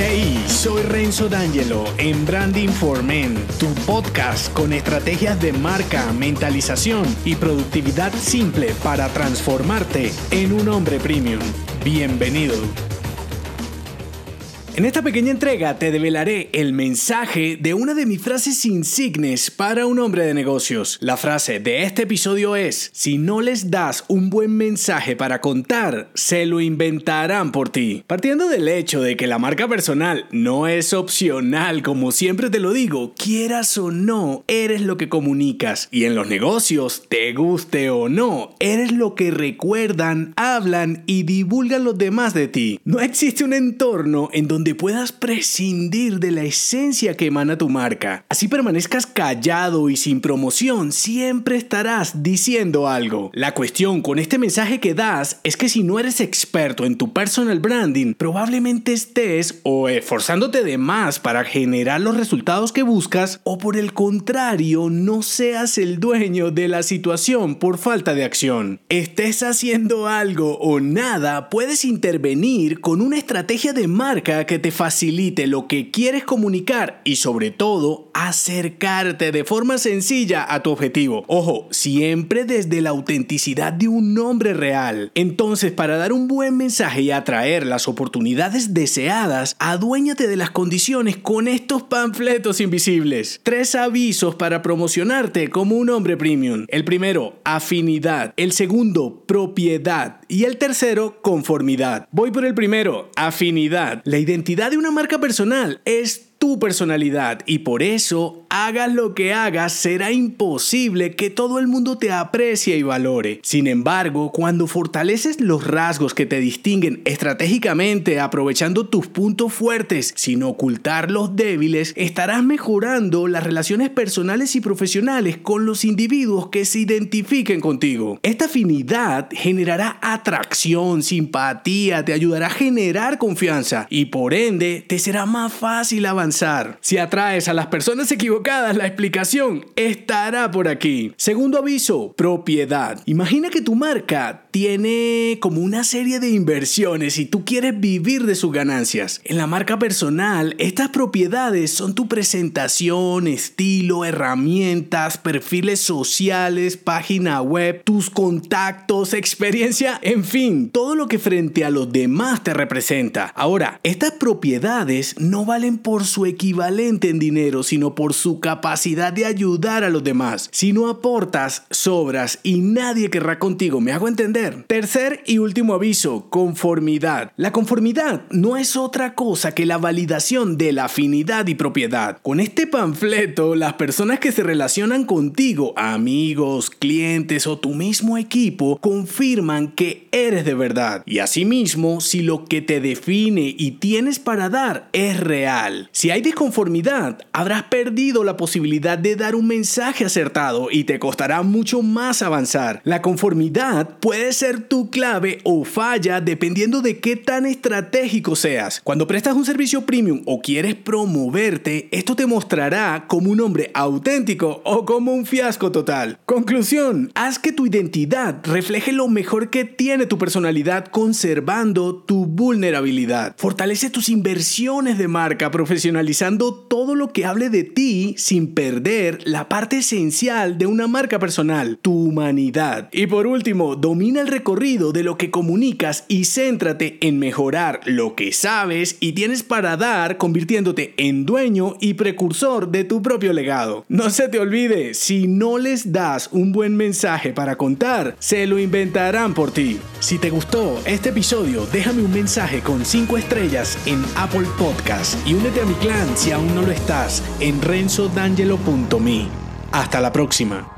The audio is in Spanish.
Hey, soy Renzo D'Angelo en Branding for Men, tu podcast con estrategias de marca, mentalización y productividad simple para transformarte en un hombre premium. Bienvenido. En esta pequeña entrega te develaré el mensaje de una de mis frases insignes para un hombre de negocios. La frase de este episodio es, si no les das un buen mensaje para contar, se lo inventarán por ti. Partiendo del hecho de que la marca personal no es opcional, como siempre te lo digo, quieras o no, eres lo que comunicas. Y en los negocios, te guste o no, eres lo que recuerdan, hablan y divulgan los demás de ti. No existe un entorno en donde puedas prescindir de la esencia que emana tu marca. Así permanezcas callado y sin promoción, siempre estarás diciendo algo. La cuestión con este mensaje que das es que si no eres experto en tu personal branding, probablemente estés o esforzándote de más para generar los resultados que buscas o por el contrario no seas el dueño de la situación por falta de acción. Estés haciendo algo o nada, puedes intervenir con una estrategia de marca que te facilite lo que quieres comunicar y sobre todo acercarte de forma sencilla a tu objetivo. Ojo, siempre desde la autenticidad de un nombre real. Entonces, para dar un buen mensaje y atraer las oportunidades deseadas, aduéñate de las condiciones con estos panfletos invisibles. Tres avisos para promocionarte como un hombre premium. El primero, afinidad. El segundo, propiedad. Y el tercero, conformidad. Voy por el primero, afinidad. La identidad de una marca personal es tu personalidad y por eso hagas lo que hagas será imposible que todo el mundo te aprecie y valore. Sin embargo, cuando fortaleces los rasgos que te distinguen estratégicamente aprovechando tus puntos fuertes sin ocultar los débiles, estarás mejorando las relaciones personales y profesionales con los individuos que se identifiquen contigo. Esta afinidad generará atracción, simpatía, te ayudará a generar confianza y por ende te será más fácil avanzar si atraes a las personas equivocadas, la explicación estará por aquí. Segundo aviso, propiedad. Imagina que tu marca tiene como una serie de inversiones y tú quieres vivir de sus ganancias. En la marca personal, estas propiedades son tu presentación, estilo, herramientas, perfiles sociales, página web, tus contactos, experiencia, en fin, todo lo que frente a los demás te representa. Ahora, estas propiedades no valen por su equivalente en dinero, sino por su capacidad de ayudar a los demás. Si no aportas, sobras y nadie querrá contigo. ¿Me hago entender? Tercer y último aviso, conformidad. La conformidad no es otra cosa que la validación de la afinidad y propiedad. Con este panfleto, las personas que se relacionan contigo, amigos, clientes o tu mismo equipo, confirman que eres de verdad. Y asimismo, si lo que te define y tienes para dar es real. Si hay disconformidad, habrás perdido la posibilidad de dar un mensaje acertado y te costará mucho más avanzar. La conformidad puede ser tu clave o falla dependiendo de qué tan estratégico seas. Cuando prestas un servicio premium o quieres promoverte, esto te mostrará como un hombre auténtico o como un fiasco total. Conclusión, haz que tu identidad refleje lo mejor que tiene tu personalidad conservando tu vulnerabilidad. Fortalece tus inversiones de marca profesional analizando todo lo que hable de ti sin perder la parte esencial de una marca personal, tu humanidad. Y por último, domina el recorrido de lo que comunicas y céntrate en mejorar lo que sabes y tienes para dar, convirtiéndote en dueño y precursor de tu propio legado. No se te olvide, si no les das un buen mensaje para contar, se lo inventarán por ti. Si te gustó este episodio, déjame un mensaje con 5 estrellas en Apple Podcast y únete a mi si aún no lo estás en renzodangelo.me. Hasta la próxima.